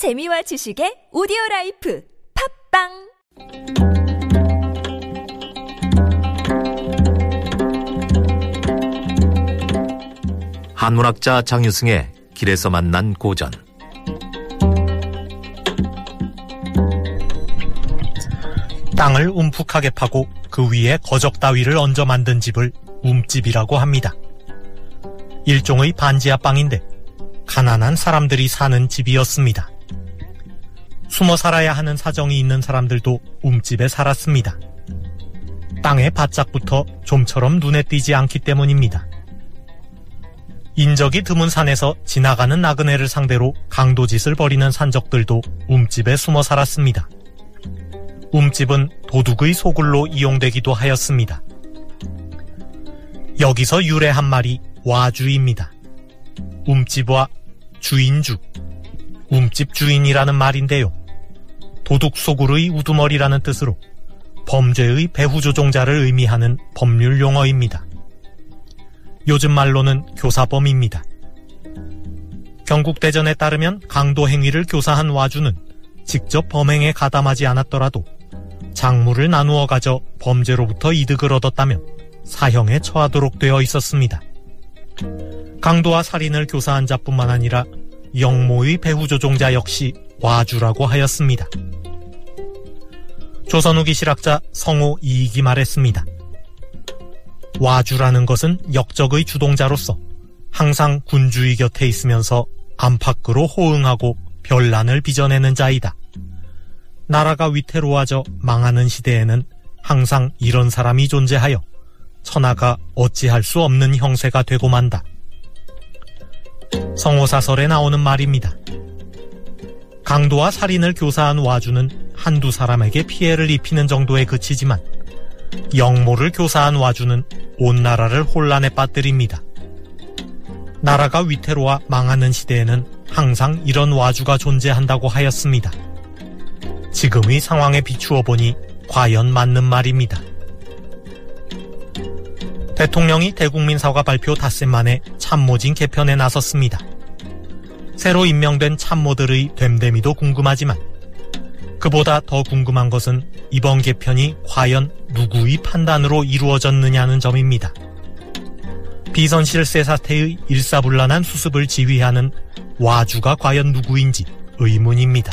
재미와 지식의 오디오 라이프 팟빵 한문학자 장유승의 길에서 만난 고전 땅을 움푹하게 파고 그 위에 거적 따위를 얹어 만든 집을 움집이라고 합니다. 일종의 반지하 빵인데 가난한 사람들이 사는 집이었습니다. 숨어 살아야 하는 사정이 있는 사람들도 움집에 살았습니다. 땅에 바짝부터 좀처럼 눈에 띄지 않기 때문입니다. 인적이 드문 산에서 지나가는 나그네를 상대로 강도짓을 벌이는 산적들도 움집에 숨어 살았습니다. 움집은 도둑의 소굴로 이용되기도 하였습니다. 여기서 유래한 말이 와주입니다. 움집과 주인주, 움집 주인이라는 말인데요. 도둑 소굴의 우두머리라는 뜻으로 범죄의 배후조종자를 의미하는 법률 용어입니다. 요즘 말로는 교사범입니다. 경국 대전에 따르면 강도 행위를 교사한 와주는 직접 범행에 가담하지 않았더라도 작물을 나누어 가져 범죄로부터 이득을 얻었다면 사형에 처하도록 되어 있었습니다. 강도와 살인을 교사한 자뿐만 아니라 영모의 배후조종자 역시 와주라고 하였습니다. 조선 후기 실학자 성호 이익이 말했습니다. 와주라는 것은 역적의 주동자로서 항상 군주의 곁에 있으면서 안팎으로 호응하고 별난을 빚어내는 자이다. 나라가 위태로워져 망하는 시대에는 항상 이런 사람이 존재하여 천하가 어찌할 수 없는 형세가 되고 만다. 성호사설에 나오는 말입니다. 강도와 살인을 교사한 와주는 한두 사람에게 피해를 입히는 정도에 그치지만 영모를 교사한 와주는 온 나라를 혼란에 빠뜨립니다. 나라가 위태로워 망하는 시대에는 항상 이런 와주가 존재한다고 하였습니다. 지금의 상황에 비추어 보니 과연 맞는 말입니다. 대통령이 대국민 사과 발표 닷새 만에 참모진 개편에 나섰습니다. 새로 임명된 참모들의 됨됨이도 궁금하지만 그보다 더 궁금한 것은 이번 개편이 과연 누구의 판단으로 이루어졌느냐는 점입니다. 비선실세 사태의 일사불란한 수습을 지휘하는 와주가 과연 누구인지 의문입니다.